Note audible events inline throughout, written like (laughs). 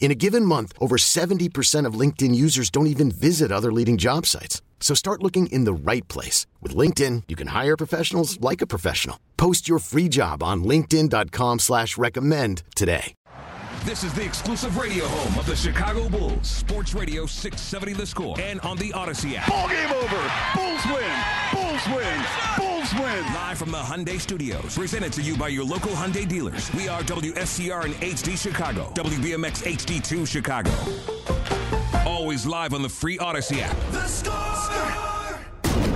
In a given month, over 70% of LinkedIn users don't even visit other leading job sites. So start looking in the right place. With LinkedIn, you can hire professionals like a professional. Post your free job on linkedin.com slash recommend today. This is the exclusive radio home of the Chicago Bulls. Sports Radio 670 The Score and on the Odyssey app. Ball game over. Bulls win. Bulls win. Bulls win. Live from the Hyundai Studios. Presented to you by your local Hyundai dealers. We are WSCR and HD Chicago. WBMX HD2 Chicago. Always live on the free Odyssey app. The Score!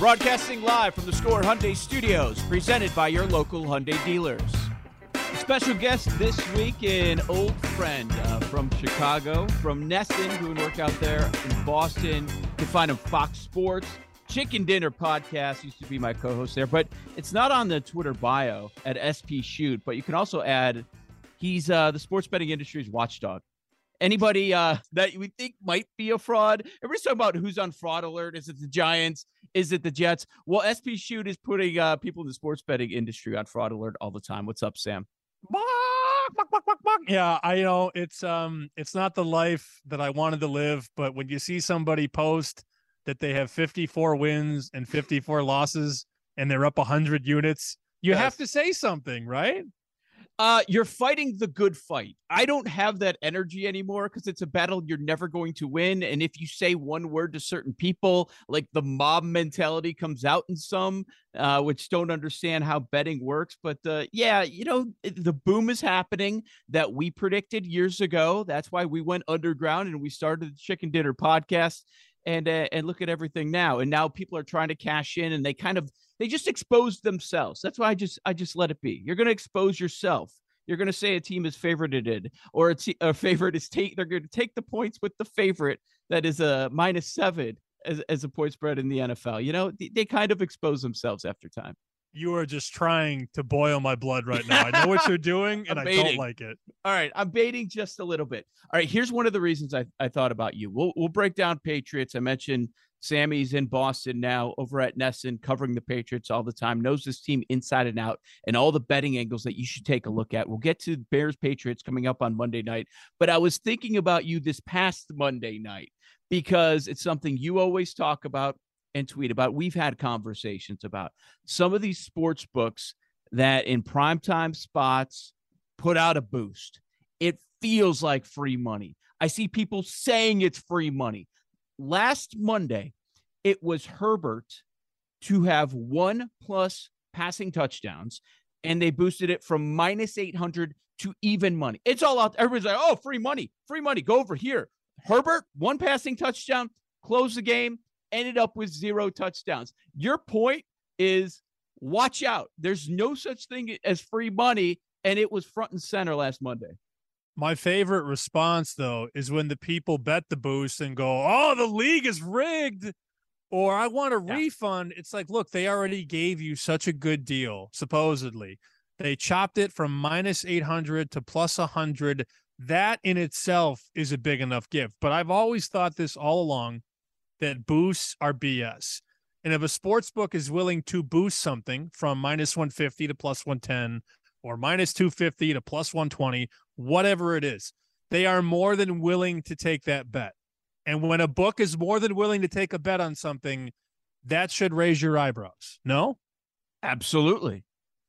Broadcasting live from the Score Hyundai Studios, presented by your local Hyundai dealers. Special guest this week, an old friend uh, from Chicago, from NESN, doing work out there in Boston. You can find him Fox Sports. Chicken Dinner Podcast used to be my co-host there, but it's not on the Twitter bio at SP Shoot. But you can also add he's uh, the sports betting industry's watchdog anybody uh, that we think might be a fraud. Everybody's talking about who's on fraud alert. Is it the Giants? Is it the Jets? Well, SP Shoot is putting uh, people in the sports betting industry on fraud alert all the time. What's up, Sam? Yeah, I know it's um it's not the life that I wanted to live, but when you see somebody post that they have 54 wins and 54 losses and they're up 100 units, you Yes. have to say something, right? Uh, you're fighting the good fight. I don't have that energy anymore because it's a battle you're never going to win. And if you say one word to certain people, like the mob mentality comes out in some, uh, which don't understand how betting works. But uh, yeah, you know, the boom is happening that we predicted years ago. That's why we went underground and we started the Chicken Dinner podcast. And uh, and look at everything now. And now people are trying to cash in, and they kind of they just exposed themselves. That's why I just I just let it be. You're going to expose yourself. You're going to say a team is favorited, or a, te- a favorite is take. They're going to take the points with the favorite that is a minus seven as as a point spread in the NFL. You know, they, they kind of expose themselves after time. You are just trying to boil my blood right now. I know what you're doing (laughs) and I don't like it. All right, I'm baiting just a little bit. All right, here's one of the reasons I, I thought about you. We'll we'll break down Patriots. I mentioned Sammy's in Boston now over at NESN, covering the Patriots all the time, knows this team inside and out, and all the betting angles that you should take a look at. We'll get to Bears Patriots coming up on Monday night. But I was thinking about you this past Monday night because it's something you always talk about and tweet about. We've had conversations about some of these sports books that in primetime spots put out a boost. It feels like free money. I see people saying it's free money. Last Monday, it was Herbert to have one plus passing touchdowns, and they boosted it from minus 800 to even money. It's all out. Everybody's like, oh, free money, free money. Go over here. Herbert, one passing touchdown, closed the game, ended up with zero touchdowns. Your point is watch out. There's no such thing as free money, and it was front and center last Monday. My favorite response though is when the people bet the boost and go, "Oh, the league is rigged." Or I want a Yeah. refund. It's like, look, they already gave you such a good deal, supposedly. They chopped it from minus 800 to plus 100. That in itself is a big enough gift. But I've always thought this all along that boosts are BS. And if a sports book is willing to boost something from minus 150 to plus 110 or minus 250 to plus 120, whatever it is, they are more than willing to take that bet. And when a book is more than willing to take a bet on something, that should raise your eyebrows. No? Absolutely.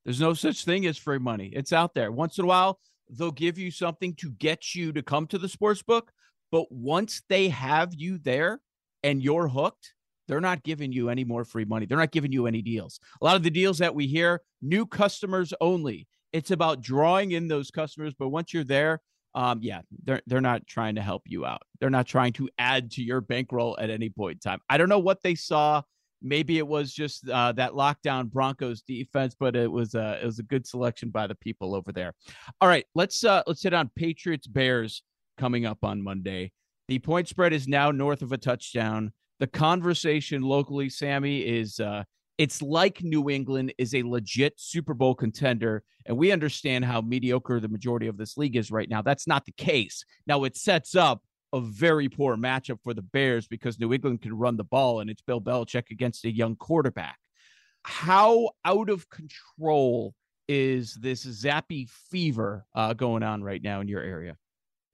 There's no such thing as free money. It's out there. Once in a while, they'll give you something to get you to come to the sports book. But once they have you there and you're hooked, they're not giving you any more free money. They're not giving you any deals. A lot of the deals that we hear, new customers only. It's about drawing in those customers. But once you're there, um, yeah, they're they're not trying to help you out. They're not trying to add to your bankroll at any point in time. I don't know what they saw. Maybe it was just uh, that lockdown Broncos defense, but it was it was a good selection by the people over there. All right, let's uh, let's hit on Patriots Bears coming up on Monday. The point spread is now north of a touchdown. The conversation locally, Sammy, is uh, it's like New England is a legit Super Bowl contender. And we understand how mediocre the majority of this league is right now. That's not the case. Now, it sets up a very poor matchup for the Bears because New England can run the ball and it's Bill Belichick against a young quarterback. How out of control is this Zappe fever uh, going on right now in your area?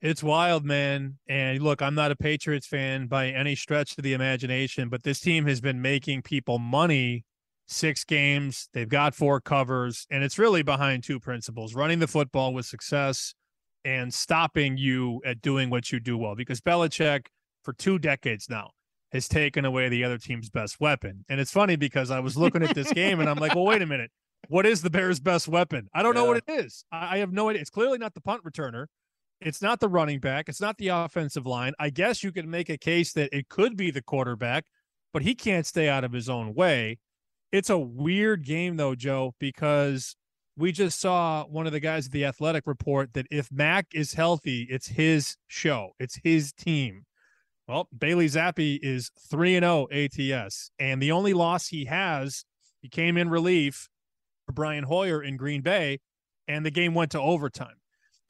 It's wild, man. And look, I'm not a Patriots fan by any stretch of the imagination, but this team has been making people money six games. They've got four covers, and it's really behind two principles running the football with success and stopping you at doing what you do well. Because Belichick, for two decades now, has taken away the other team's best weapon. And it's funny because I was looking at this game and I'm like, well, wait a minute. What is the Bears' best weapon? I don't yeah. know what it is. I have no idea. It's clearly not the punt returner. It's not the running back. It's not the offensive line. I guess you can make a case that it could be the quarterback, but he can't stay out of his own way. It's a weird game, though, Joe, because we just saw one of the guys at the athletic report that if Mac is healthy, it's his show, it's his team. Well, Bailey Zappe is 3 and 0 ATS, and the only loss he has, he came in relief for Brian Hoyer in Green Bay, and the game went to overtime.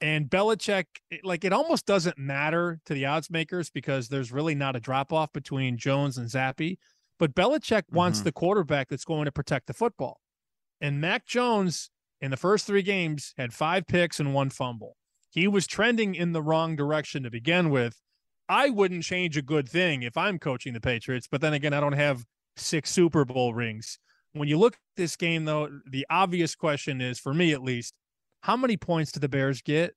And Belichick, like it almost doesn't matter to the odds makers because there's really not a drop off between Jones and Zappe. But Belichick mm-hmm. wants the quarterback that's going to protect the football. And Mac Jones in the first three games had five picks and one fumble. He was trending in the wrong direction to begin with. I wouldn't change a good thing if I'm coaching the Patriots, but then again, I don't have six Super Bowl rings. When you look at this game, though, the obvious question is, for me at least, how many points do the Bears get?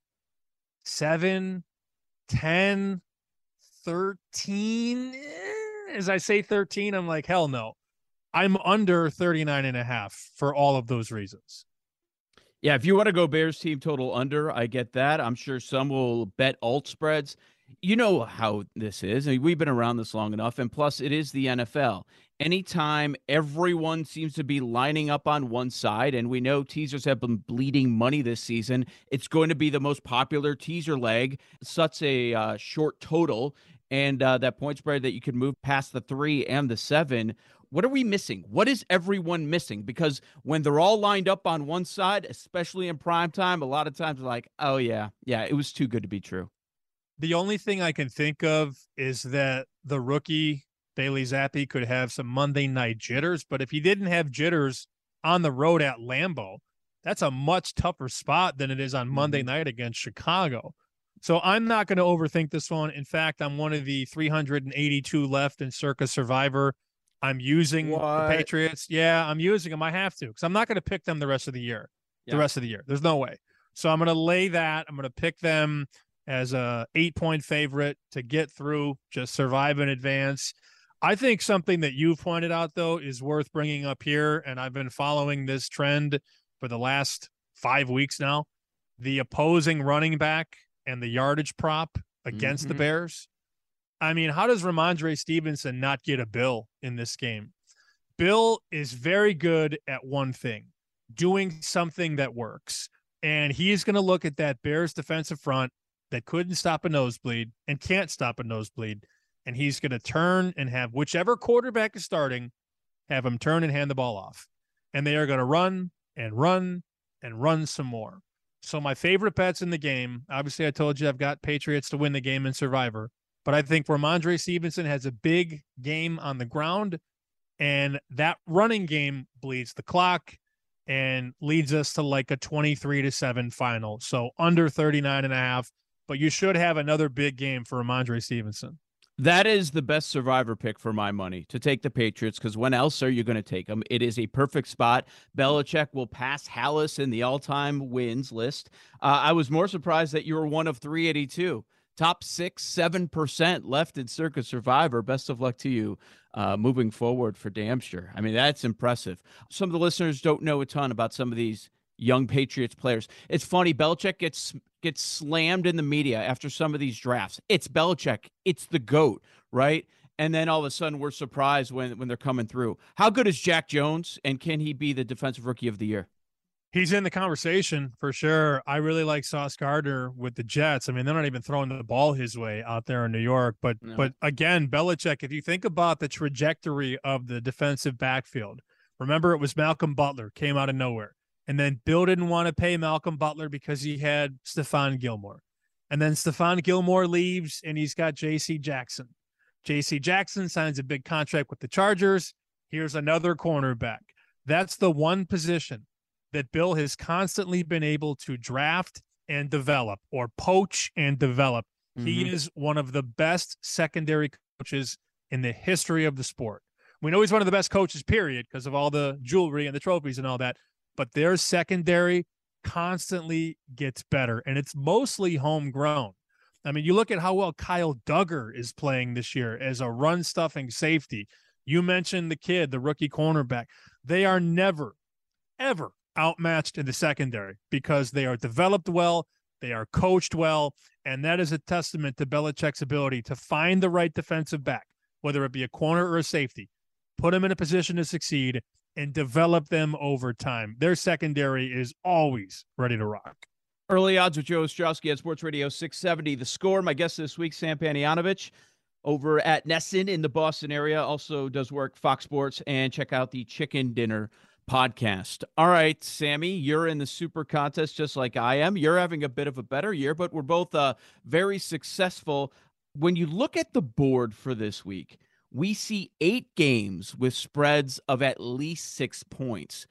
Seven, 10, 13? As I say 13, I'm like, hell no. I'm under 39 and a half for all of those reasons. Yeah, if you want to go Bears team total under, I get that. I'm sure some will bet alt spreads. You know how this is. I mean, we've been around this long enough. And plus, it is the NFL anytime everyone seems to be lining up on one side, and we know teasers have been bleeding money this season, it's going to be the most popular teaser leg, such a uh, short total, and uh, that point spread that you can move past the three and the seven. What are we missing? What is everyone missing? Because when they're all lined up on one side, especially in prime time, a lot of times like, oh yeah, yeah, it was too good to be true. The only thing I can think of is that the rookie Bailey Zappe could have some Monday night jitters, but if he didn't have jitters on the road at Lambeau, that's a much tougher spot than it is on Monday mm-hmm. night against Chicago. So I'm not going to overthink this one. In fact, I'm one of the 382 left in Circa Survivor. I'm using what? the Patriots. Yeah, I'm using them. I have to because I'm not going to pick them the rest of the year. Yeah. The rest of the year, there's no way. So I'm going to lay that. I'm going to pick them as a eight point favorite to get through, just survive in advance. I think something that you've pointed out, though, is worth bringing up here. And I've been following this trend for the last five weeks now the opposing running back and the yardage prop against mm-hmm. the Bears. I mean, how does Rhamondre Stevenson not get a bill in this game? Bill is very good at one thing doing something that works. And he's going to look at that Bears defensive front that couldn't stop a nosebleed and can't stop a nosebleed and he's going to turn and have whichever quarterback is starting, have him turn and hand the ball off. And they are going to run and run and run some more. So my favorite bets in the game, obviously I told you I've got Patriots to win the game in Survivor, but I think Rhamondre Stevenson has a big game on the ground And that running game bleeds the clock and leads us to like a 23 to 7 final. So under 39 and a half, but you should have another big game for Rhamondre Stevenson. That is the best survivor pick for my money to take the Patriots because when else are you going to take them? It is a perfect spot. Belichick will pass Halas in the all time wins list. Uh, I was more surprised that you were one of 382 top six, seven percent left in Circa Survivor. Best of luck to you uh, moving forward for damn sure. I mean, that's impressive. Some of the listeners don't know a ton about some of these young Patriots players. It's funny, Belichick gets gets slammed in the media after some of these drafts. It's Belichick. It's the GOAT, right? And then all of a sudden we're surprised when when they're coming through. How good is Jack Jones and can he be the defensive rookie of the year? He's in the conversation for sure. I really like Sauce Gardner with the Jets. I mean, they're not even throwing the ball his way out there in New York. But no. but again, Belichick, if you think about the trajectory of the defensive backfield, remember it was Malcolm Butler came out of nowhere. And then Bill didn't want to pay Malcolm Butler because he had Stephon Gilmore. And then Stephon Gilmore leaves and he's got JC Jackson. JC Jackson signs a big contract with the Chargers. Here's another cornerback. That's the one position that Bill has constantly been able to draft and develop or poach and develop. Mm-hmm. He is one of the best secondary coaches in the history of the sport. We know he's one of the best coaches, period, because of all the jewelry and the trophies and all that. But their secondary constantly gets better, and it's mostly homegrown. I mean, you look at how well Kyle Dugger is playing this year as a run stuffing safety. You mentioned the kid, the rookie cornerback. They are never, ever outmatched in the secondary because they are developed well, they are coached well, and that is a testament to Belichick's ability to find the right defensive back, whether it be a corner or a safety, put him in a position to succeed, and develop them over time. Their secondary is always ready to rock. Early odds with Joe Ostrowski at Sports Radio 670. The score, my guest this week, Sam Panayotovich over at NESN in the Boston area, also does work Fox Sports, and check out the Chicken Dinner podcast. All right, Sammy, you're in the super contest just like I am. You're having a bit of a better year, but we're both uh, very successful. When you look at the board for this week, we see eight games with spreads of at least six points.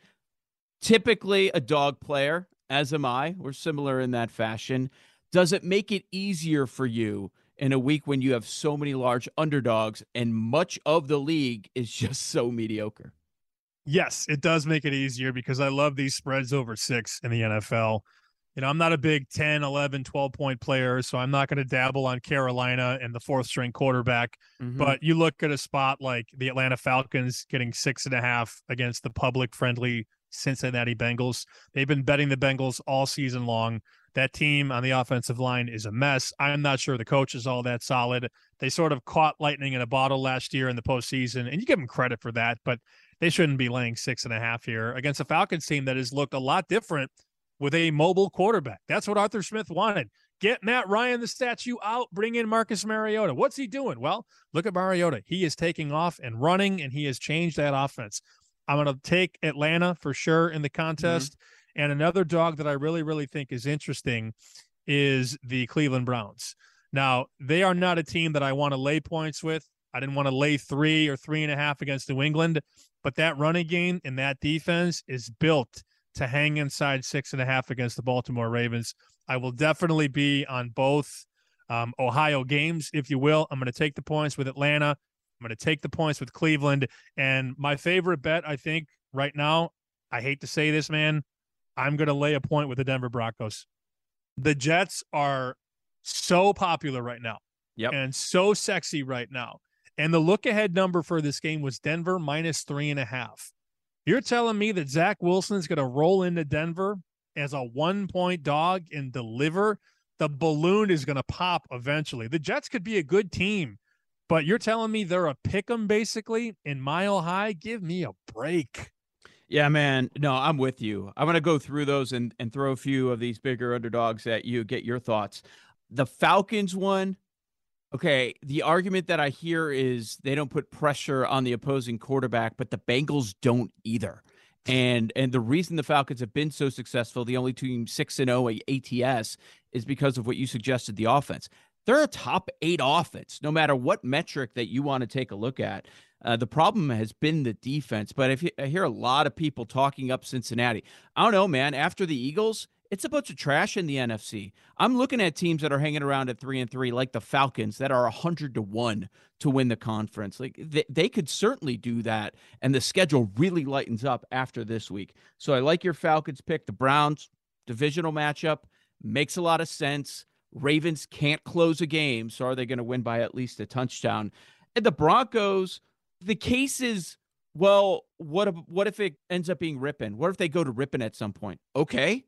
Typically, a dog player, as am I. We're similar in that fashion. Does it make it easier for you in a week when you have so many large underdogs and much of the league is (laughs) just so mediocre? Yes, it does make it easier because I love these spreads over six in the NFL. You know, I'm not a big 10, 11, 12 point player, so I'm not going to dabble on Carolina and the fourth string quarterback. Mm-hmm. But you look at a spot like the Atlanta Falcons getting six and a half against the public friendly Cincinnati Bengals. They've been betting the Bengals all season long. That team on the offensive line is a mess. I'm not sure the coach is all that solid. They sort of caught lightning in a bottle last year in the postseason, and you give them credit for that. But they shouldn't be laying six and a half here against a Falcons team that has looked a lot different with a mobile quarterback. That's what Arthur Smith wanted. Get Matt Ryan, the statue, out, bring in Marcus Mariota. What's he doing? Well, look at Mariota. He is taking off and running, and he has changed that offense. I'm going to take Atlanta for sure in the contest. Mm-hmm. And another dog that I really, really think is interesting is the Cleveland Browns. Now, they are not a team that I want to lay points with. I didn't want to lay three or three and a half against New England, but that running game and that defense is built to hang inside six and a half against the Baltimore Ravens. I will definitely be on both um, Ohio games, if you will. I'm going to take the points with Atlanta. I'm going to take the points with Cleveland. And my favorite bet, I think, right now, I hate to say this, man, I'm going to lay a point with the Denver Broncos. The Jets are so popular right now yep. and so sexy right now. And the look ahead number for this game was Denver minus three and a half. You're telling me that Zach Wilson is going to roll into Denver as a one point dog and deliver? The balloon is going to pop eventually. The Jets could be a good team, but you're telling me they're a pick 'em basically in mile high? Give me a break. Yeah, man. No, I'm with you. I'm going to go through those and, and throw a few of these bigger underdogs at you, get your thoughts. The Falcons one, Okay, the argument that I hear is they don't put pressure on the opposing quarterback, but the Bengals don't either. And and the reason the Falcons have been so successful, the only team 6 and 0 ATS is because of what you suggested the offense. They're a top 8 offense no matter what metric that you want to take a look at. Uh, the problem has been the defense, but if I hear a lot of people talking up Cincinnati, I don't know, man. After the Eagles, it's a bunch of trash in the NFC. I'm looking at teams that are hanging around at three and three, like the Falcons, that are hundred to one to win the conference. Like they, they could certainly do that, and the schedule really lightens up after this week. So I like your Falcons pick. The Browns divisional matchup makes a lot of sense. Ravens can't close a game, so are they going to win by at least a touchdown? And the Broncos, the case is well, what if, what if it ends up being Rypien? What if they go to Rypien at some point? Okay,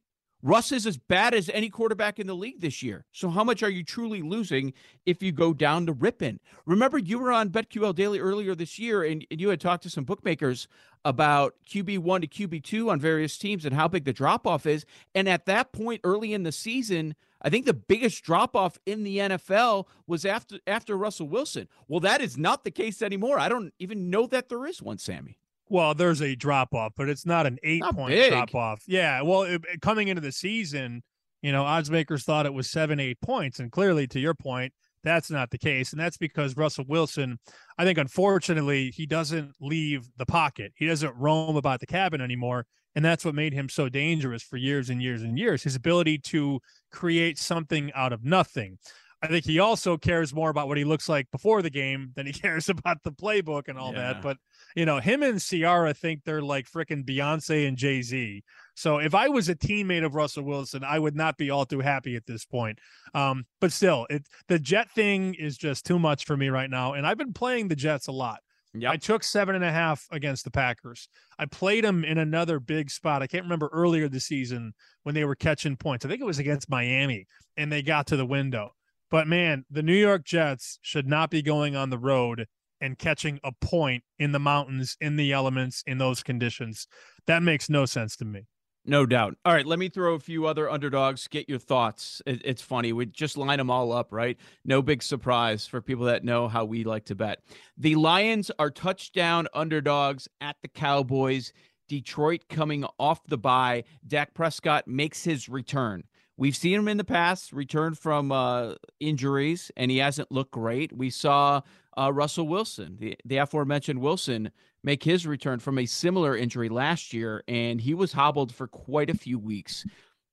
Russ is as bad as any quarterback in the league this year. So how much are you truly losing if you go down to Rypien? Remember, you were on BetQL Daily earlier this year, and, and you had talked to some bookmakers about QB one to QB two on various teams and how big the drop off is. And at that point, early in the season, I think the biggest drop off in the NFL was after after Russell Wilson. Well, that is not the case anymore. I don't even know that there is one, Sammy. Well, there's a drop off, but it's not an eight not point big. drop off. Yeah. Well, it, coming into the season, you know, odds makers thought it was seven, eight points. And clearly, to your point, that's not the case. And that's because Russell Wilson, I think, unfortunately, he doesn't leave the pocket. He doesn't roam about the cabin anymore. And that's what made him so dangerous for years and years and years. His ability to create something out of nothing. I think he also cares more about what he looks like before the game than he (laughs) cares about the playbook and all yeah. that. But you know, him and Ciara think they're like freaking Beyonce and Jay Z. So if I was a teammate of Russell Wilson, I would not be all too happy at this point. Um, but still, it the Jet thing is just too much for me right now, and I've been playing the Jets a lot. Yep. I took seven and a half against the Packers. I played them in another big spot. I can't remember earlier this season when they were catching points. I think it was against Miami, and they got to the window. But man, the New York Jets should not be going on the road and catching a point in the mountains, in the elements, in those conditions. That makes no sense to me. No doubt. All right, let me throw a few other underdogs. Get your thoughts. it's funny. We just line them all up, right? No big surprise for people that know how we like to bet. The Lions are touchdown underdogs at the Cowboys. Detroit coming off the bye. Dak Prescott makes his return. We've seen him in the past return from uh, injuries, and he hasn't looked great. We saw uh, Russell Wilson, the, the aforementioned Wilson, make his return from a similar injury last year, and he was hobbled for quite a few weeks.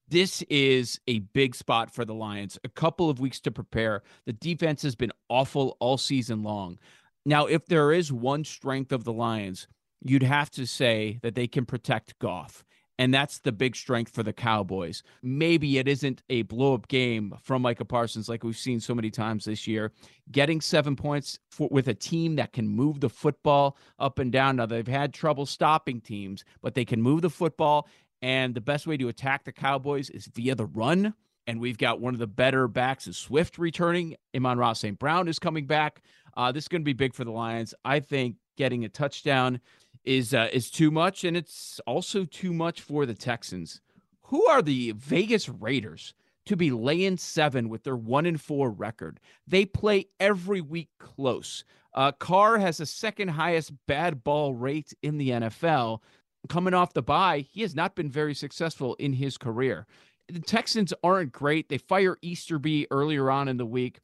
This is a big spot for the Lions. A couple of weeks to prepare. The defense has been awful all season long. Now, if there is one strength of the Lions, you'd have to say that they can protect Goff. And that's the big strength for the Cowboys. Maybe it isn't a blow up game from Micah Parsons like we've seen so many times this year. Getting seven points for, with a team that can move the football up and down. Now, they've had trouble stopping teams, but they can move the football. And the best way to attack the Cowboys is via the run. And we've got one of the better backs is Swift returning. Amon-Ra St. Brown is coming back. Uh, this is going to be big for the Lions. I think getting a touchdown is uh, is too much, and it's also too much for the Texans. Who are the Vegas Raiders to be laying seven with their one and four record? They play every week close. Uh, Carr has the second highest bad ball rate in the NFL. Coming off the bye, he has not been very successful in his career. The Texans aren't great. They fire Easterby earlier on in the week.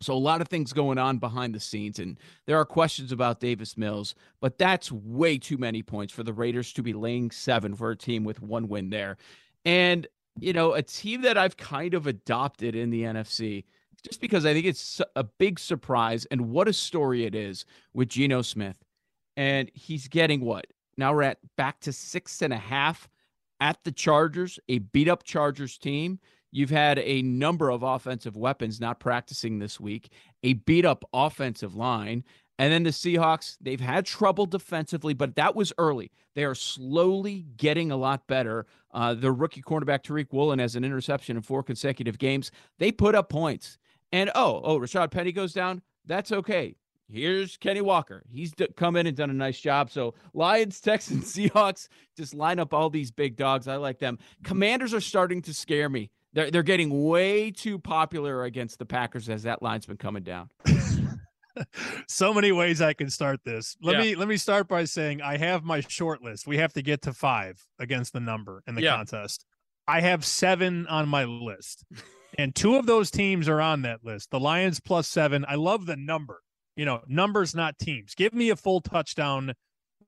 So a lot of things going on behind the scenes, and there are questions about Davis Mills, but that's way too many points for the Raiders to be laying seven for a team with one win there. And you know, a team that I've kind of adopted in the NFC, just because I think it's a big surprise, and what a story it is with Geno Smith, and he's getting what? Now we're at back to six and a half at the Chargers, a beat up Chargers team You've had a number of offensive weapons not practicing this week, a beat up offensive line. And then the Seahawks, they've had trouble defensively, but that was early. They are slowly getting a lot better. Uh, the rookie cornerback Tariq Woolen has an interception in four consecutive games. They put up points. And oh, oh, Rashaad Penny goes down. That's okay. Here's Kenny Walker. He's d- come in and done a nice job. So Lions, (laughs) Texans, Seahawks, just line up all these big dogs. I like them. Commanders are starting to scare me. They're they're getting way too popular against the Packers as that line's been coming down. (laughs) so many ways I can start this. Let yeah. me let me start by saying I have my short list. We have to get to five against the number in the yeah. contest. I have seven on my list, (laughs) and two of those teams are on that list. The Lions plus seven. I love the number. You know, numbers, not teams. Give me a full touchdown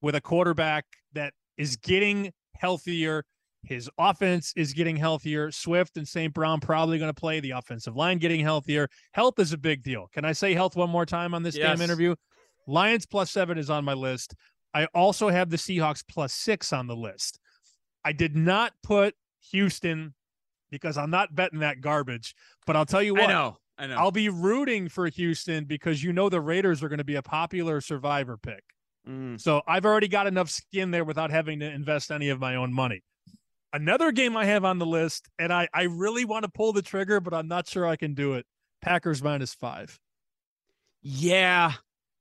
with a quarterback that is getting healthier. His offense is getting healthier. Swift and St. Brown probably going to play. The offensive line getting healthier. Health is a big deal. Can I say health one more time on this Yes. damn interview? Lions plus seven is on my list. I also have the Seahawks plus six on the list. I did not put Houston because I'm not betting that garbage. But I'll tell you what, I know. I know. I'll be rooting for Houston because you know the Raiders are going to be a popular survivor pick. Mm. So I've already got enough skin there without having to invest any of my own money. Another game I have on the list, and I, I really want to pull the trigger, but I'm not sure I can do it. Packers minus five. Yeah,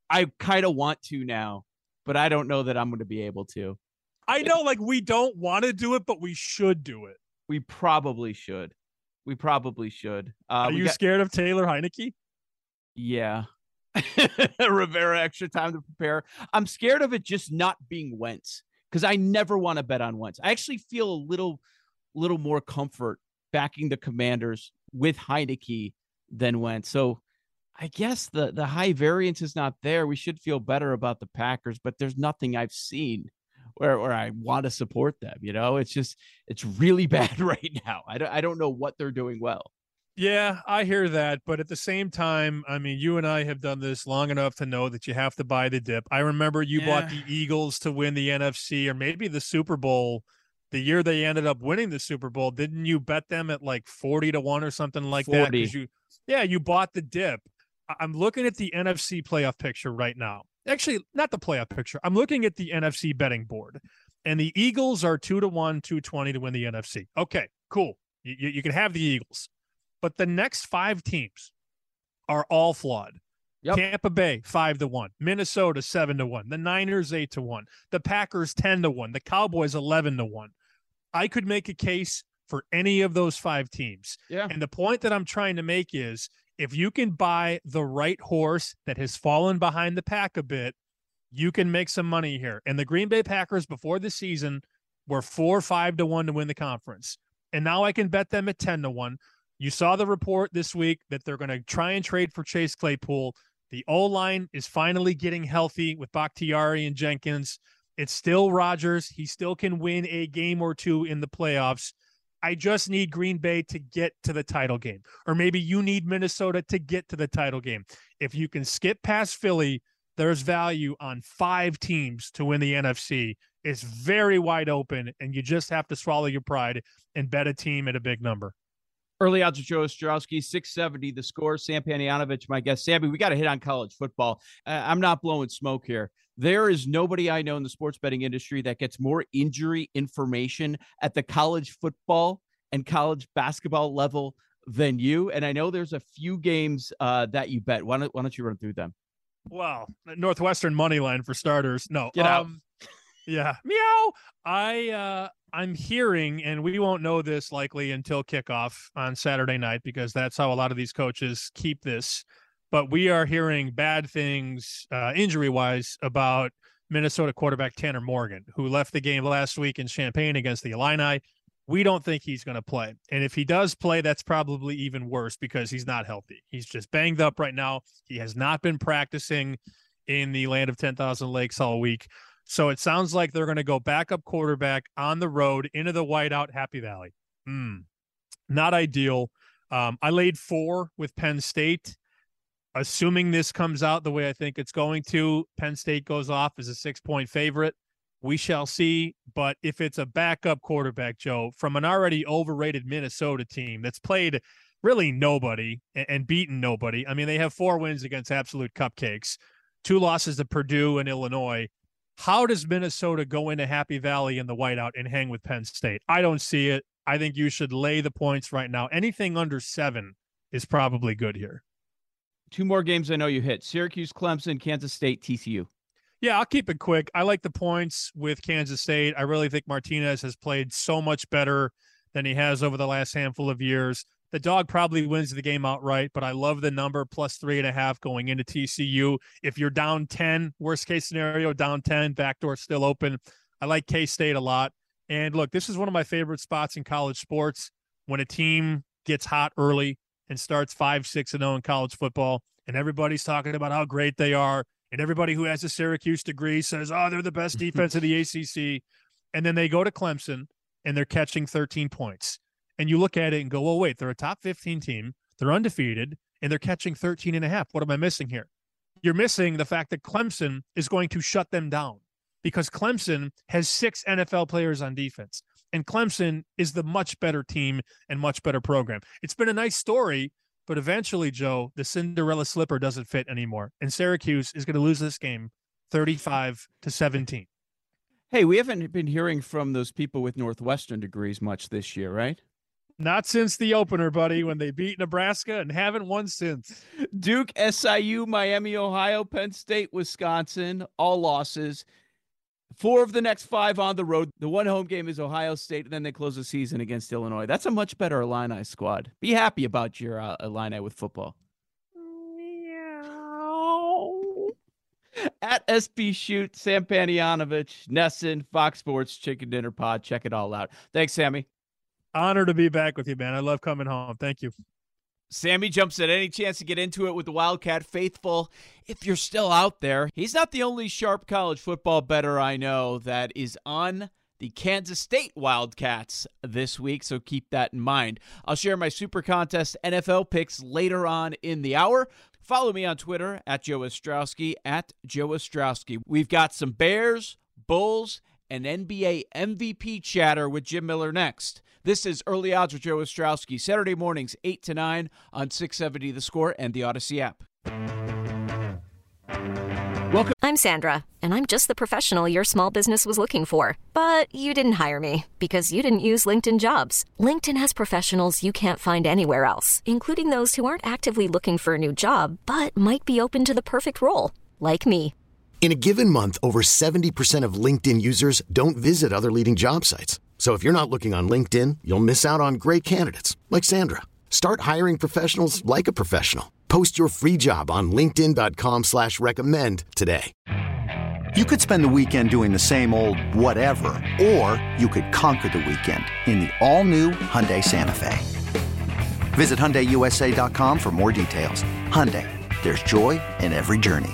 I kind of want to now, but I don't know that I'm going to be able to. I know, like, we don't want to do it, but we should do it. We probably should. We probably should. Uh, Are you got- scared of Taylor Heinicke? Yeah. (laughs) Rivera extra time to prepare. I'm scared of it just not being Wentz because I never want to bet on Wentz. I actually feel a little, little more comfort backing the Commanders with Heinicke than Wentz. So I guess the the high variance is not there. We should feel better about the Packers, but there's nothing I've seen where where I want to support them. You know, it's just it's really (laughs) bad right now. I don't I don't know what they're doing well. Yeah, I hear that, but at the same time, I mean, you and I have done this long enough to know that you have to buy the dip. I remember you bought the Eagles to win the NFC or maybe the Super Bowl the year they ended up winning the Super Bowl. Didn't you bet them at like 40 to 1 or something like that? 'Cause 40. You, yeah, you bought the dip. I- I'm looking at the NFC playoff picture right now. Actually, not the playoff picture. I'm looking at the NFC betting board, and the Eagles are 2 to 1, 220 to win the NFC. Okay, cool. You, you, you can have the Eagles. But the next five teams are all flawed. Yep. Tampa Bay five to one, Minnesota seven to one, the Niners eight to one, the Packers ten to one, the Cowboys eleven to one. I could make a case for any of those five teams. Yeah. And the point that I'm trying to make is if you can buy the right horse that has fallen behind the pack a bit, you can make some money here. And the Green Bay Packers before the season were four five to one to win the conference. And now I can bet them at 10 to 1. You saw the report this week that they're going to try and trade for Chase Claypool. The O line is finally getting healthy with Bakhtiari and Jenkins. It's still Rodgers. He still can win a game or two in the playoffs. I just need Green Bay to get to the title game. Or maybe you need Minnesota to get to the title game. If you can skip past Philly, there's value on five teams to win the NFC. It's very wide open, and you just have to swallow your pride and bet a team at a big number. Early odds of Joe Ostrowski, 670 the score. Sam Panayotovich, my guest. Sammy, we got to hit on college football. Uh, I'm not blowing smoke here. There is nobody I know in the sports betting industry that gets more injury information at the college football and college basketball level than you. And I know there's a few games uh, that you bet. Why don't, why don't you run through them? Well, Northwestern money line for starters. No. Get out. um, Yeah. Meow. I uh I'm hearing, and we won't know this likely until kickoff on Saturday night because that's how a lot of these coaches keep this. But we are hearing bad things uh, injury wise about Minnesota quarterback Tanner Morgan, who left the game last week in Champaign against the Illini. We don't think he's going to play. And if he does play, that's probably even worse because he's not healthy. He's just banged up right now. He has not been practicing in the land of 10,000 lakes all week. So it sounds like they're going to go backup quarterback on the road into the whiteout Happy Valley. Hmm. Not ideal. Um, I laid four with Penn State. Assuming this comes out the way I think it's going to, Penn State goes off as a six point favorite. We shall see. But if it's a backup quarterback, Joe, from an already overrated Minnesota team that's played really nobody and, and beaten nobody, I mean, they have four wins against absolute cupcakes, two losses to Purdue and Illinois. How does Minnesota go into Happy Valley in the whiteout and hang with Penn State? I don't see it. I think you should lay the points right now. Anything under seven is probably good here. Two more games I know you hit Syracuse, Clemson, Kansas State, TCU. Yeah, I'll keep it quick. I like the points with Kansas State. I really think Martinez has played so much better than he has over the last handful of years. The dog probably wins the game outright, but I love the number plus three and a half going into TCU. If you're down 10, worst case scenario, down 10, backdoor still open. I like K State a lot. And look, this is one of my favorite spots in college sports when a team gets hot early and starts five, six, and zero in college football. and everybody's talking about how great they are. And everybody who has a Syracuse degree says, oh, they're the best (laughs) defense in the ACC. And then they go to Clemson and they're catching 13 points. And you look at it and go, well, wait, they're a top 15 team. They're undefeated and they're catching 13 and a half. What am I missing here? You're missing the fact that Clemson is going to shut them down because Clemson has six NFL players on defense. And Clemson is the much better team and much better program. It's been a nice story, but eventually, Joe, the Cinderella slipper doesn't fit anymore. And Syracuse is going to lose this game 35 to 17. Hey, we haven't been hearing from those people with Northwestern degrees much this year, right? Not since the opener, buddy, when they beat Nebraska and haven't won since. Duke, SIU, Miami, Ohio, Penn State, Wisconsin, all losses. Four of the next five on the road. The one home game is Ohio State, and then they close the season against Illinois. That's a much better Illini squad. Be happy about your uh, Illini with football. At SP Shoot, Sam Panayotovich, NESN, Fox Sports, Chicken Dinner Pod. Check it all out. Thanks, Sammy. Honor to be back with you, man. I love coming home. Thank you. Sammy jumps at any chance to get into it with the Wildcat faithful. If you're still out there, he's not the only sharp college football better I know that is on the Kansas State Wildcats this week, so keep that in mind. I'll share my Super Contest NFL picks later on in the hour. Follow me on Twitter at Joe Ostrowski, at Joe Ostrowski. We've got some Bears, Bulls, and NBA MVP chatter with Jim Miller next. This is Early Odds with Joe Ostrowski, Saturday mornings, 8 to 9 on 670 The Score and the Odyssey app. Welcome. I'm Sandra, and I'm just the professional your small business was looking for. But you didn't hire me because you didn't use LinkedIn jobs. LinkedIn has professionals you can't find anywhere else, including those who aren't actively looking for a new job but might be open to the perfect role, like me. In a given month, over 70% of LinkedIn users don't visit other leading job sites. So if you're not looking on LinkedIn, you'll miss out on great candidates like Sandra. Start hiring professionals like a professional. Post your free job on LinkedIn.com slash recommend today. You could spend the weekend doing the same old whatever, or you could conquer the weekend in the all-new Hyundai Santa Fe. Visit HyundaiUSA.com for more details. Hyundai, there's joy in every journey.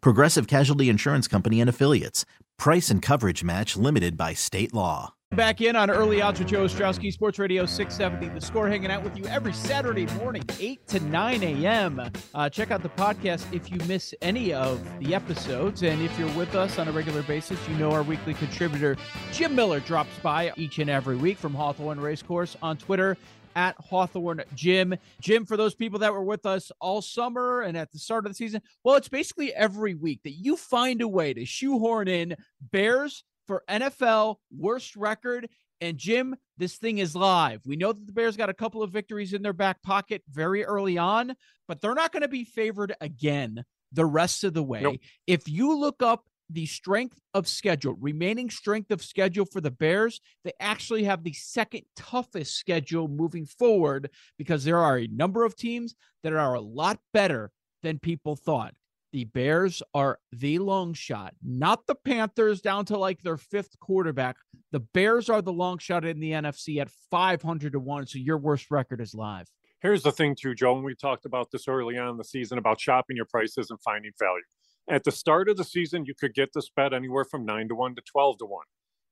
Progressive Casualty Insurance Company and Affiliates. Price and coverage match limited by state law. Back in on Early Odds with Joe Ostrowski, Sports Radio 670. The score hanging out with you every Saturday morning, 8 to 9 a.m. Uh, check out the podcast if you miss any of the episodes. And if you're with us on a regular basis, you know our weekly contributor, Jim Miller, drops by each and every week from Hawthorne Racecourse on Twitter at Hawthorne Jim. Jim, for those people that were with us all summer and at the start of the season, well, it's basically every week that you find a way to shoehorn in Bears for NFL worst record. And Jim, this thing is live. We know that the Bears got a couple of victories in their back pocket very early on, but they're not going to be favored again the rest of the way. Nope. If you look up the strength of schedule, remaining strength of schedule for the Bears, they actually have the second toughest schedule moving forward because there are a number of teams that are a lot better than people thought. The Bears are the long shot, not the Panthers down to like their fifth quarterback. The Bears are the long shot in the NFC at 500 to 1. So your worst record is live. Here's the thing, too, Joe, and we talked about this early on in the season about shopping your prices and finding value. At the start of the season, you could get this bet anywhere from 9 to 1 to 12 to 1.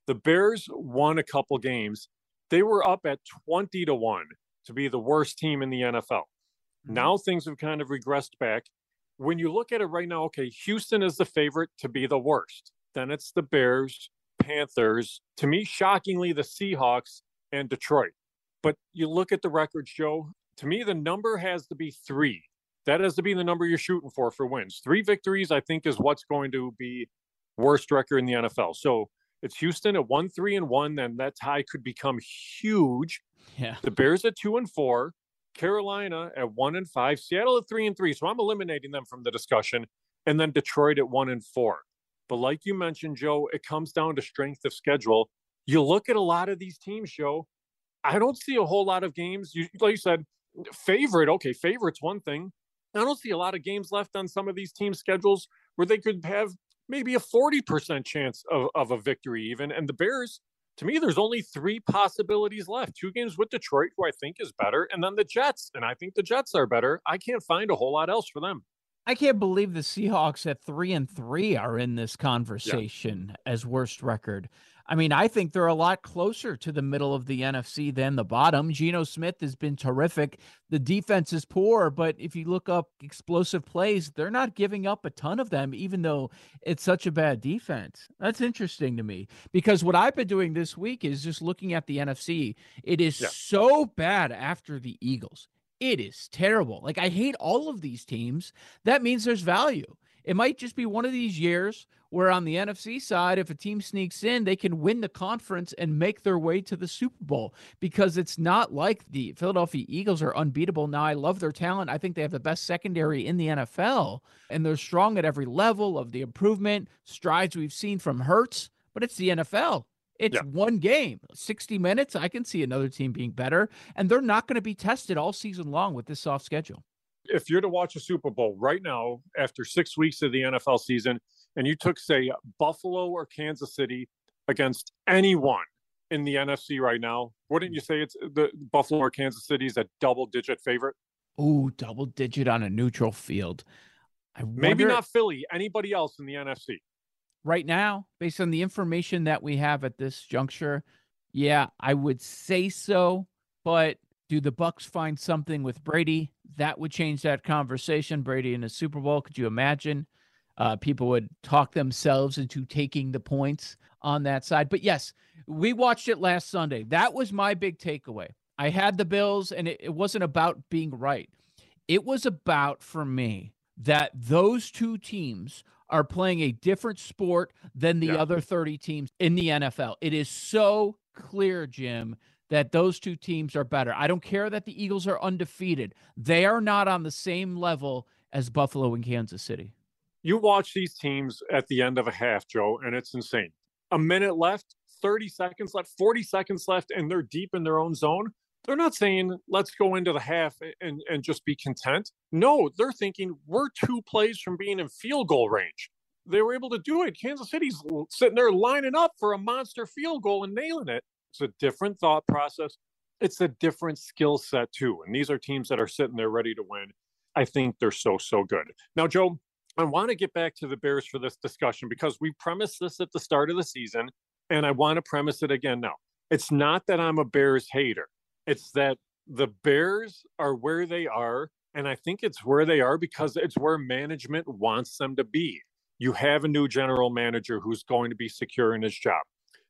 The Bears won a couple games. They were up at 20 to 1 to be the worst team in the NFL. Mm-hmm. Now things have kind of regressed back when you look at it right now, okay, Houston is the favorite to be the worst. Then it's the Bears, Panthers, to me, shockingly, the Seahawks and Detroit. But you look at the records, Joe, to me, the number has to be three. That has to be the number you're shooting for for wins. Three victories, I think, is what's going to be worst record in the NFL. So it's Houston at one, three, and one. Then that tie could become huge. Yeah. The Bears at two and four, Carolina at one and five, Seattle at three and three. So I'm eliminating them from the discussion, and then Detroit at one and four. But like you mentioned, Joe, it comes down to strength of schedule. You look at a lot of these teams, Joe. I don't see a whole lot of games. You like you said, favorite. Okay, favorite's one thing. I don't see a lot of games left on some of these team schedules where they could have maybe a 40% chance of, of a victory, even. And the Bears, to me, there's only three possibilities left two games with Detroit, who I think is better, and then the Jets. And I think the Jets are better. I can't find a whole lot else for them. I can't believe the Seahawks at three and three are in this conversation yeah. as worst record. I mean, I think they're a lot closer to the middle of the NFC than the bottom. Geno Smith has been terrific. The defense is poor, but if you look up explosive plays, they're not giving up a ton of them, even though it's such a bad defense. That's interesting to me because what I've been doing this week is just looking at the NFC. It is yeah. so bad after the Eagles. It is terrible. Like, I hate all of these teams. That means there's value. It might just be one of these years where on the NFC side, if a team sneaks in, they can win the conference and make their way to the Super Bowl because it's not like the Philadelphia Eagles are unbeatable. Now, I love their talent. I think they have the best secondary in the NFL, and they're strong at every level of the improvement, strides we've seen from Hurts, but it's the NFL. It's yeah. one game, 60 minutes. I can see another team being better, and they're not going to be tested all season long with this soft schedule if you're to watch a Super Bowl right now after six weeks of the NFL season, and you took, say, Buffalo or Kansas City against anyone in the NFC right now, wouldn't you say it's uh, the Buffalo or Kansas City is a double digit favorite? Ooh, double digit on a neutral field. I Maybe not Philly, anybody else in the NFC. Right now, based on the information that we have at this juncture, yeah, I would say so. But do the Bucs find something with Brady that would change that conversation? Brady in a Super Bowl, could you imagine? Uh, people would talk themselves into taking the points on that side. But yes, we watched it last Sunday. That was my big takeaway. I had the Bills, and it, it wasn't about being right. It was about, for me, that those two teams are playing a different sport than the yeah. other 30 teams in the NFL. It is so clear, Jim, that those two teams are better. I don't care that the Eagles are undefeated. They are not on the same level as Buffalo and Kansas City. You watch these teams at the end of a half, Joe, and it's insane. A minute left, 30 seconds left, 40 seconds left, and they're deep in their own zone. They're not saying, let's go into the half and, and just be content. No, they're thinking, we're two plays from being in field goal range. They were able to do it. Kansas City's sitting there lining up for a monster field goal and nailing it. It's a different thought process. It's a different skill set too. And these are teams that are sitting there ready to win. I think they're so, so good. Now, Joe, I want to get back to the Bears for this discussion because we premised this at the start of the season, and I want to premise it again now. It's not that I'm a Bears hater, it's that the Bears are where they are. And I think it's where they are because it's where management wants them to be. You have a new general manager who's going to be secure in his job.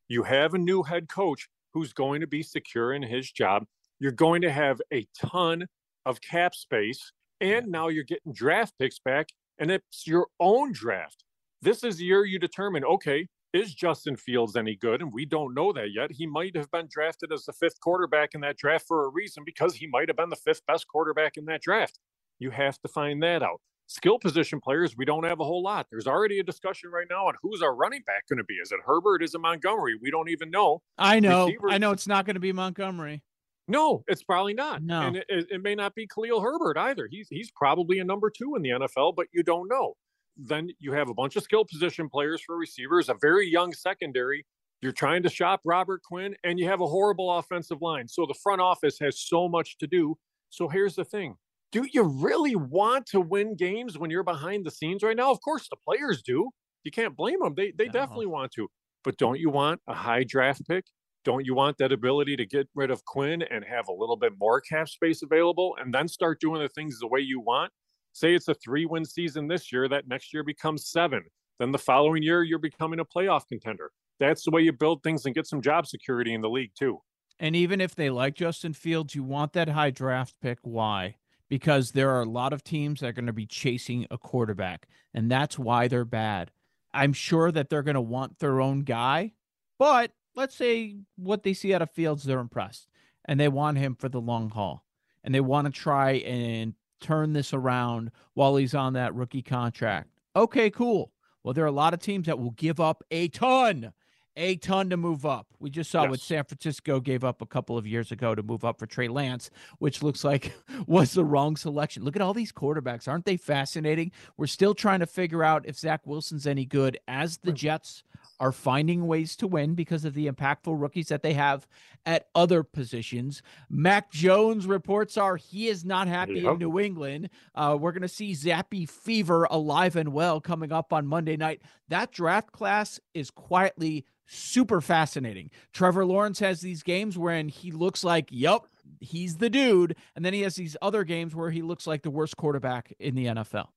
You have a new head coach who's going to be secure in his job. You're going to have a ton of cap space. And now you're getting draft picks back, and it's your own draft. This is the year you determine okay, is Justin Fields any good? And we don't know that yet. He might have been drafted as the fifth quarterback in that draft for a reason because he might have been the fifth best quarterback in that draft. You have to find that out skill position players, we don't have a whole lot. There's already a discussion right now on who's our running back going to be. Is it Herbert? Is it Montgomery? We don't even know. I know. Receivers, I know it's not going to be Montgomery. No, it's probably not. No, and it, it, may not be Khalil Herbert either. He's he's probably a number two in the NFL, but you don't know. Then you have a bunch of skill position players for receivers, a very young secondary. You're trying to shop Robert Quinn, and you have a horrible offensive line. So the front office has so much to do. So here's the thing do you really want to win games when you're behind the scenes right now? Of course, the players do. You can't blame them. They they no. definitely want to. But don't you want a high draft pick? Don't you want that ability to get rid of Quinn and have a little bit more cap space available and then start doing the things the way you want? Say it's a three win season this year, that next year becomes seven. Then the following year, you're becoming a playoff contender. That's the way you build things and get some job security in the league, too. And even if they like Justin Fields, you want that high draft pick. Why? Because there are a lot of teams that are going to be chasing a quarterback, and that's why they're bad. I'm sure that they're going to want their own guy, but let's say what they see out of Fields, they're impressed and they want him for the long haul. and they want to try and turn this around while he's on that rookie contract. Okay, cool. Well, there are a lot of teams that will give up a ton, a ton to move up. We just saw yes. what San Francisco gave up a couple of years ago to move up for Trey Lance, which looks like (laughs) was the wrong selection. Look at all these quarterbacks. Aren't they fascinating? We're still trying to figure out if Zach Wilson's any good as the Jets are finding ways to win because of the impactful rookies that they have at other positions. Mac Jones reports are he is not happy yep. in New England. Uh, we're going to see Zappe Fever alive and well coming up on Monday night. That draft class is quietly super fascinating. Trevor Lawrence has these games wherein he looks like, yep, he's the dude. And then he has these other games where he looks like the worst quarterback in the NFL.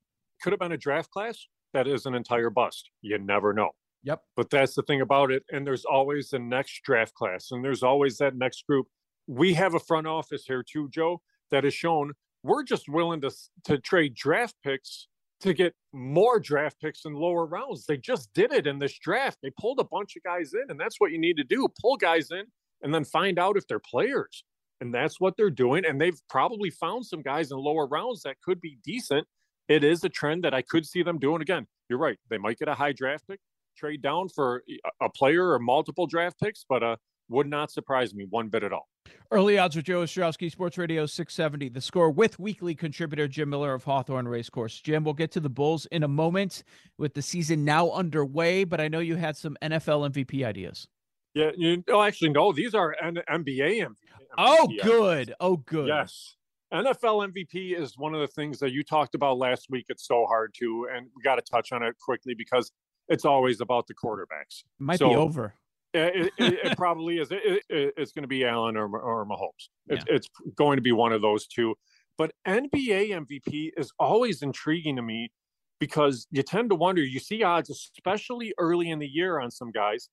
Could have been a draft class that is an entire bust. You never know. Yep. But that's the thing about it. And there's always the next draft class, and there's always that next group. We have a front office here too, Joe, that has shown we're just willing to to trade draft picks to get more draft picks in lower rounds. They just did it in this draft. They pulled a bunch of guys in, and that's what you need to do: pull guys in, and then find out if they're players. And that's what they're doing. And they've probably found some guys in lower rounds that could be decent. It is a trend that I could see them doing again. You're right. They might get a high draft pick trade down for a player or multiple draft picks, but uh, would not surprise me one bit at all. Early odds with Joe Ostrowski, Sports Radio 670. The score with weekly contributor Jim Miller of Hawthorne Racecourse. Jim, we'll get to the Bulls in a moment with the season now underway, but I know you had some NFL MVP ideas. Yeah, you oh, actually, no, these are N- NBA MVP. Oh, good. Oh, good. Yes. NFL MVP is one of the things that you talked about last week. It's so hard to, and we got to touch on it quickly because it's always about the quarterbacks. Might so, be over. Uh, it, it, it, (laughs) probably is. It, it's going to be Allen or, or Mahomes. It's, yeah. it's going to be one of those two. But NBA MVP is always intriguing to me because you tend to wonder. You see odds, especially early in the year, on some guys,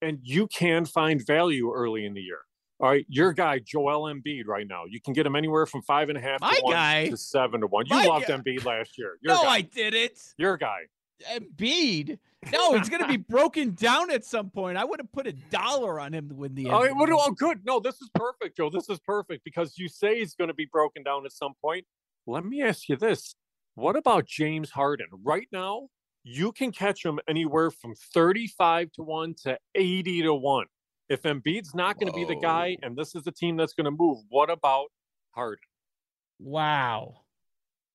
and you can find value early in the year. All right, your guy Joel Embiid right now. You can get him anywhere from five and a half My to one guy. to seven to one. You My loved guy. Embiid last year. Your no, guy. I didn't. Your guy. Embiid. No, (laughs) it's going to be broken down at some point. I would have put a dollar on him to win the. Oh, oh, good. No, this is perfect, Joe. This is perfect because you say he's going to be broken down at some point. Let me ask you this: What about James Harden? Right now, you can catch him anywhere from thirty-five to one to eighty to one. If Embiid's not going to be the guy, and this is the team that's going to move, what about Harden? Wow.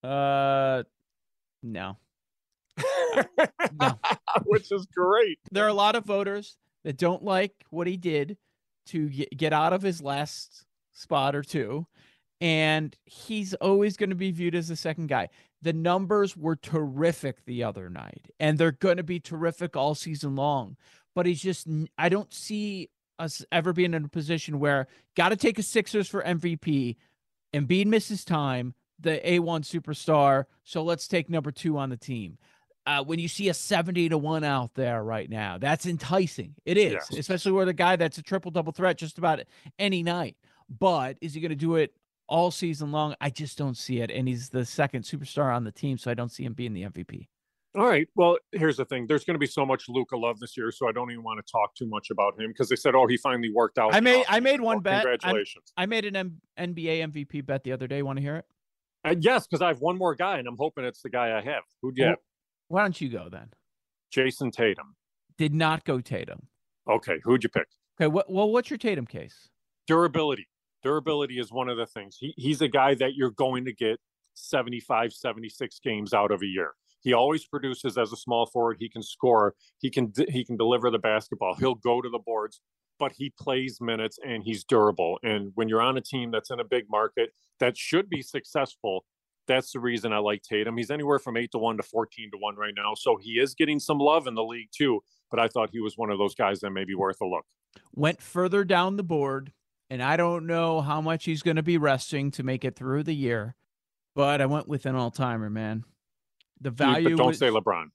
Uh, no. No. (laughs) Which is great. There are a lot of voters that don't like what he did to get out of his last spot or two. And he's always going to be viewed as the second guy. The numbers were terrific the other night, and they're going to be terrific all season long. But he's just, I don't see us ever being in a position where got to take a Sixers for MVP. Embiid misses time, the A1 superstar. So let's take number two on the team uh, when you see a 70 to 1 out there right now, that's enticing. It is, yes. especially with a guy that's a triple double threat just about any night. But is he going to do it all season long? I just don't see it. And he's the second superstar on the team, so I don't see him being the MVP. All right. Well, here's the thing. There's going to be so much Luka love this year, so I don't even want to talk too much about him because they said, "Oh, he finally worked out." I made I made one well, bet. Congratulations! I, I made an M- NBA MVP bet the other day. Want to hear it? Uh, yes, because I have one more guy, and I'm hoping it's the guy I have. Who'd you have? Why don't you go then? Jayson Tatum. Did not go Tatum. Okay, who'd you pick? Okay, what, well, what's your Tatum case? Durability. Durability is one of the things. He, he's a guy that you're going to get 75, 76 games out of a year. He always produces as a small forward. He can score. He can he can deliver the basketball. He'll go to the boards, but he plays minutes and he's durable. And when you're on a team that's in a big market that should be successful, that's the reason I like Tatum. He's anywhere from eight to one to 14 to one right now. So he is getting some love in the league too. But I thought he was one of those guys that may be worth a look. Went further down the board. And I don't know how much he's going to be resting to make it through the year. But I went with an all timer, man. The value. But don't was, say LeBron.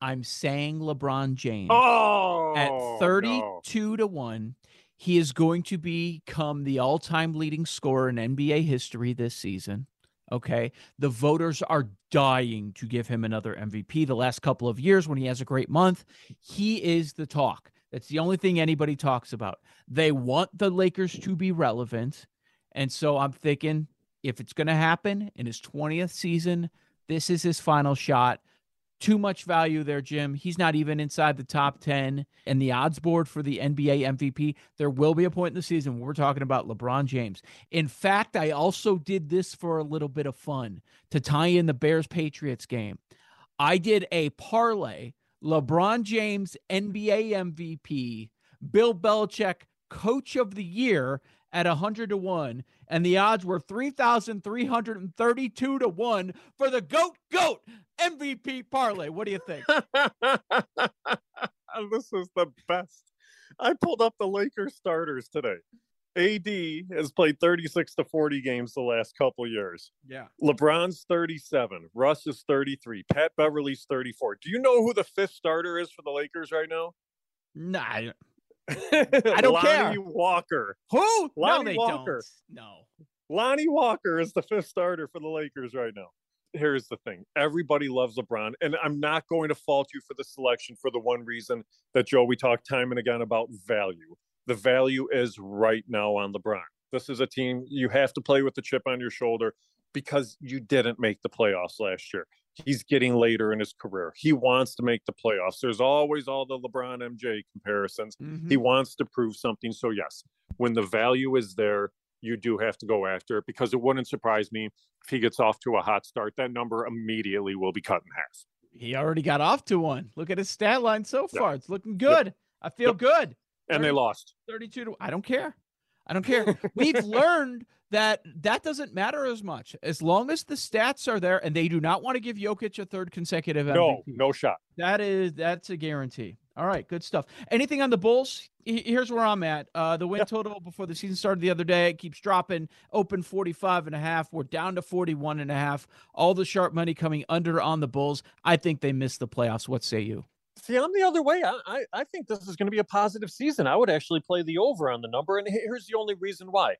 I'm saying LeBron James. Oh, at 32 no. to 1. He is going to become the all time leading scorer in NBA history this season. Okay. The voters are dying to give him another MVP. The last couple of years, when he has a great month, he is the talk. That's the only thing anybody talks about. They want the Lakers to be relevant. And so I'm thinking if it's going to happen in his 20th season, this is his final shot. Too much value there, Jim. He's not even inside the top 10 and the odds board for the NBA MVP. There will be a point in the season where we're talking about LeBron James. In fact, I also did this for a little bit of fun to tie in the Bears Patriots game. I did a parlay LeBron James NBA MVP, Bill Belichick Coach of the Year at 100 to 1 and the odds were 3332 to 1 for the goat goat MVP parlay. What do you think? (laughs) this is the best. I pulled up the Lakers starters today. AD has played 36 to 40 games the last couple years. Yeah. LeBron's 37. Russ is 33. Pat Beverley's 34. Do you know who the fifth starter is for the Lakers right now? Nah. (laughs) I don't Lonnie care. Walker. Who? Lonnie no, they Walker. don't. No. Lonnie Walker is the fifth starter for the Lakers right now. Here's the thing everybody loves LeBron, and I'm not going to fault you for the selection for the one reason that Joe, we talked time and again about value. The value is right now on LeBron. This is a team you have to play with the chip on your shoulder because you didn't make the playoffs last year. He's getting later in his career. He wants to make the playoffs. There's always all the LeBron MJ comparisons. Mm-hmm. He wants to prove something. So, yes, when the value is there, you do have to go after it because it wouldn't surprise me if he gets off to a hot start. That number immediately will be cut in half. He already got off to one. Look at his stat line so Yep. far. It's looking good. I feel Yep. good. And they lost. 32 to I don't care. I don't care. (laughs) We've learned that that doesn't matter as much as long as the stats are there and they do not want to give Jokic a third consecutive MVP. No, no shot. That is that's a guarantee. All right, good stuff. Anything on the Bulls? Here's where I'm at. Uh, the win total before the season started the other day it keeps dropping. Open 45 and a half. We're down to 41 and a half. All the sharp money coming under on the Bulls. I think they missed the playoffs. What say you? See, I'm the other way. I, I, I think this is going to be a positive season. I would actually play the over on the number. And here's the only reason why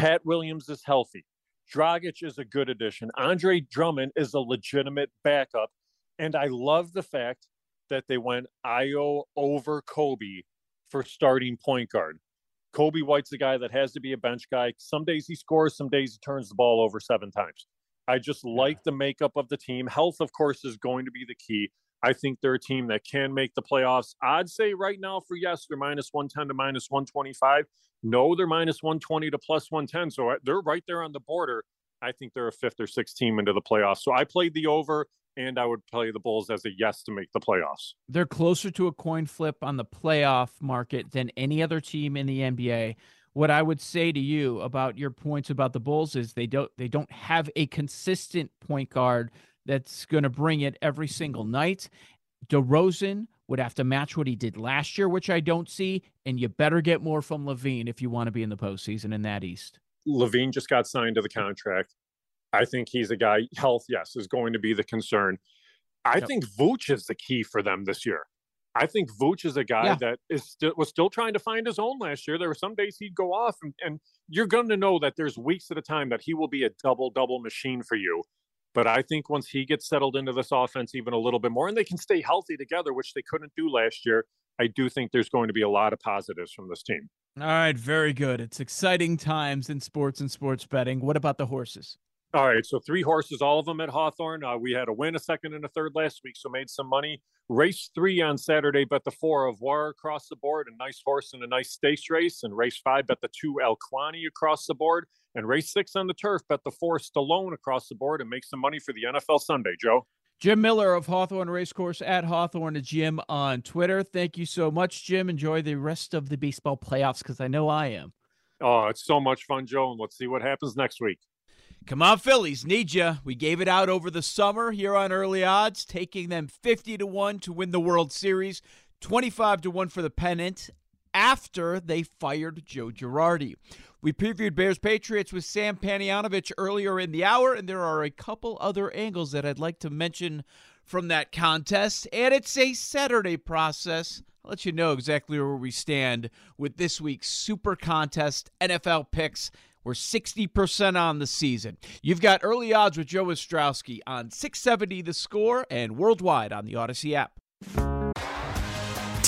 Pat Williams is healthy. Dragic is a good addition. Andre Drummond is a legitimate backup. And I love the fact that they went Ayo over Coby for starting point guard. Coby White's the guy that has to be a bench guy. Some days he scores, some days he turns the ball over seven times. I just like the makeup of the team. Health, of course, is going to be the key. I think they're a team that can make the playoffs. I'd say right now for yes, they're minus 110 to minus 125. No, they're minus 120 to plus 110. So uh, they're right there on the border. I think they're a fifth or sixth team into the playoffs. So I played the over, and I would play the Bulls as a yes to make the playoffs. They're closer to a coin flip on the playoff market than any other team in the NBA. What I would say to you about your points about the Bulls is they don't they don't have a consistent point guard that's going to bring it every single night. DeRozan would have to match what he did last year, which I don't see, and you better get more from LaVine if you want to be in the postseason in that East. LaVine just got signed to the contract. I think he's a guy. Health, yes, is going to be the concern. I Yep. think Vooch is the key for them this year. I think Vooch is a guy Yeah. that is still was still trying to find his own last year. There were some days he'd go off, and, and you're going to know that there's weeks at a time that he will be a double double machine for you. But I think once he gets settled into this offense even a little bit more, and they can stay healthy together, which they couldn't do last year, I do think there's going to be a lot of positives from this team. All right, very good. It's exciting times in sports and sports betting. What about the horses? All right, so three horses, all of them at Hawthorne. Uh, we had a win, a second, and a third last week, so made some money. Race three on Saturday, bet the four of War across the board, a nice horse and a nice stakes race. And race five, bet the two Elquani across the board. And race six on the turf, bet the four Stallone across the board and make some money for the NFL Sunday, Joe. Jim Miller of Hawthorne Racecourse at Hawthorne Jim on Twitter. Thank you so much, Jim. Enjoy the rest of the baseball playoffs because I know I am. Oh, it's so much fun, Joe. And let's see what happens next week. Come on, Phillies, need ya. We gave it out over the summer here on Early Odds, taking them 50 to 1 to win the World Series, 25 to 1 for the pennant after they fired Joe Girardi. We previewed Bears Patriots with Sam Panayotovich earlier in the hour, and there are a couple other angles that I'd like to mention from that contest. And it's a Saturday process. I'll let you know exactly where we stand with this week's Super Contest NFL picks. We're 60% on the season. You've got early odds with Joe Ostrowski on 670 the score and worldwide on the Audacy app.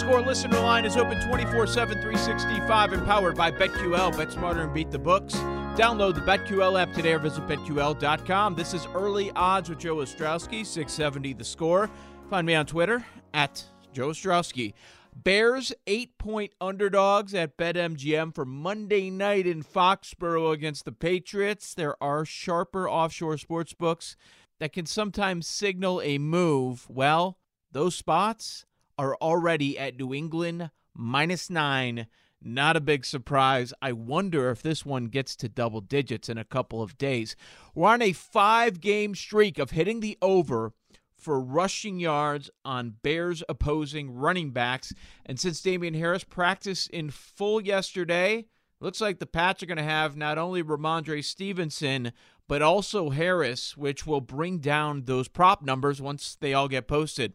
Score listener line is open 24 7, 365 and powered by BetQL. Bet smarter and beat the books. Download the BetQL app today or visit BetQL.com. This is Early Odds with Joe Ostrowski, 670 the score. Find me on Twitter at Joe Ostrowski. Bears eight point underdogs at BetMGM for Monday night in Foxborough against the Patriots. There are sharper offshore sports books that can sometimes signal a move. Well, those spots are already at New England minus nine. Not a big surprise. I wonder if this one gets to double digits in a couple of days. We're on a five game streak of hitting the over for rushing yards on Bears opposing running backs. And since Damien Harris practiced in full yesterday, looks like the Pats are going to have not only Rhamondre Stevenson, but also Harris, which will bring down those prop numbers once they all get posted.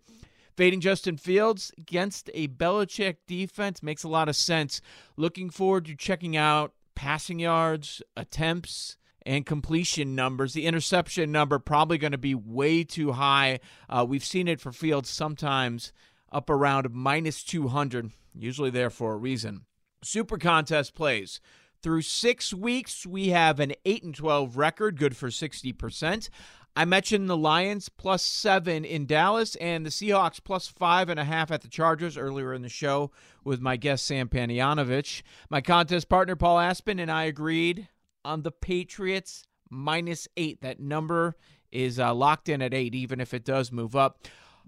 Fading Justin Fields against a Belichick defense makes a lot of sense. Looking forward to checking out passing yards, attempts, and completion numbers. The interception number probably going to be way too high. Uh, we've seen it for Fields sometimes up around minus 200, usually there for a reason. Super contest plays. Through six weeks, we have an 8 and 12 record, good for 60%. I mentioned the Lions plus seven in Dallas and the Seahawks plus five and a half at the Chargers earlier in the show with my guest Sam Panayotovich. My contest partner Paul Aspen and I agreed on the Patriots minus eight. That number is uh, locked in at eight, even if it does move up.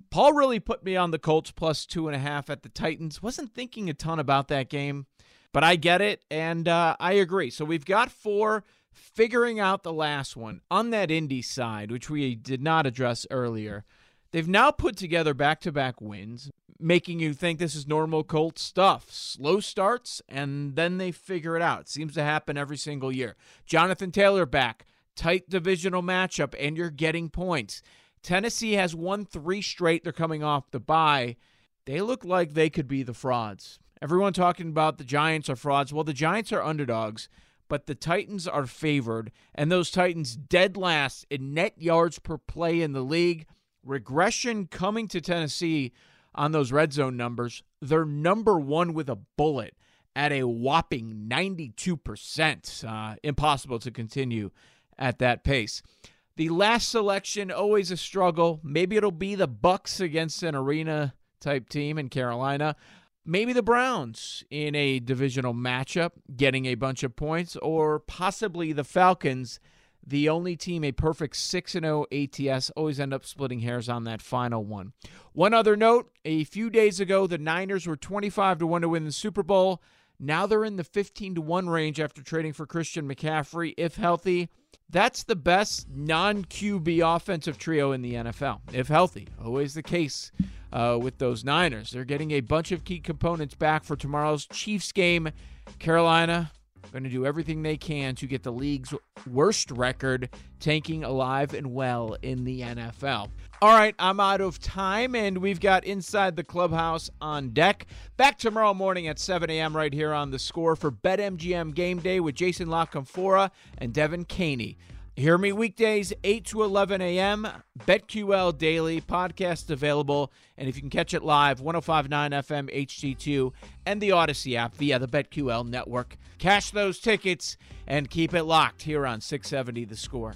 Paul really put me on the Colts plus two and a half at the Titans. Wasn't thinking a ton about that game, but I get it and uh, I agree. So we've got four figuring out the last one on that Indy side, which we did not address earlier. They've now put together back to back wins, making you think this is normal Colt stuff. Slow starts, and then they figure it out. It seems to happen every single year. Jonathan Taylor back, tight divisional matchup, and you're getting points. Tennessee has won three straight. They're coming off the bye. They look like they could be the frauds. Everyone talking about the Giants are frauds. Well, the Giants are underdogs but the Titans are favored, and those Titans dead last in net yards per play in the league. Regression coming to Tennessee on those red zone numbers. They're number one with a bullet at a whopping 92%. Uh, impossible to continue at that pace. The last selection always a struggle. Maybe it'll be the Bucs against an arena type team in Carolina maybe the Browns in a divisional matchup getting a bunch of points, or possibly the Falcons, the only team a perfect 6 0 ATS, always end up splitting hairs on that final one. One other note a few days ago, the Niners were 25 to 1 to win the Super Bowl. Now they're in the 15 to 1 range after trading for Christian McCaffrey, if healthy. That's the best non QB offensive trio in the NFL, if healthy. Always the case uh, with those Niners. They're getting a bunch of key components back for tomorrow's Chiefs game. Carolina going to do everything they can to get the league's worst record tanking alive and well in the NFL. All right, I'm out of time, and we've got Inside the Clubhouse on deck. Back tomorrow morning at 7 a.m. right here on the score for BetMGM Game Day with Jason La Canfora and Devin Caney. Hear me weekdays, 8 to 11 a.m. BetQL Daily podcast available. And if you can catch it live, 1059 FM HD2 and the Audacy app via the BetQL network. Cash those tickets and keep it locked here on 670 The Score.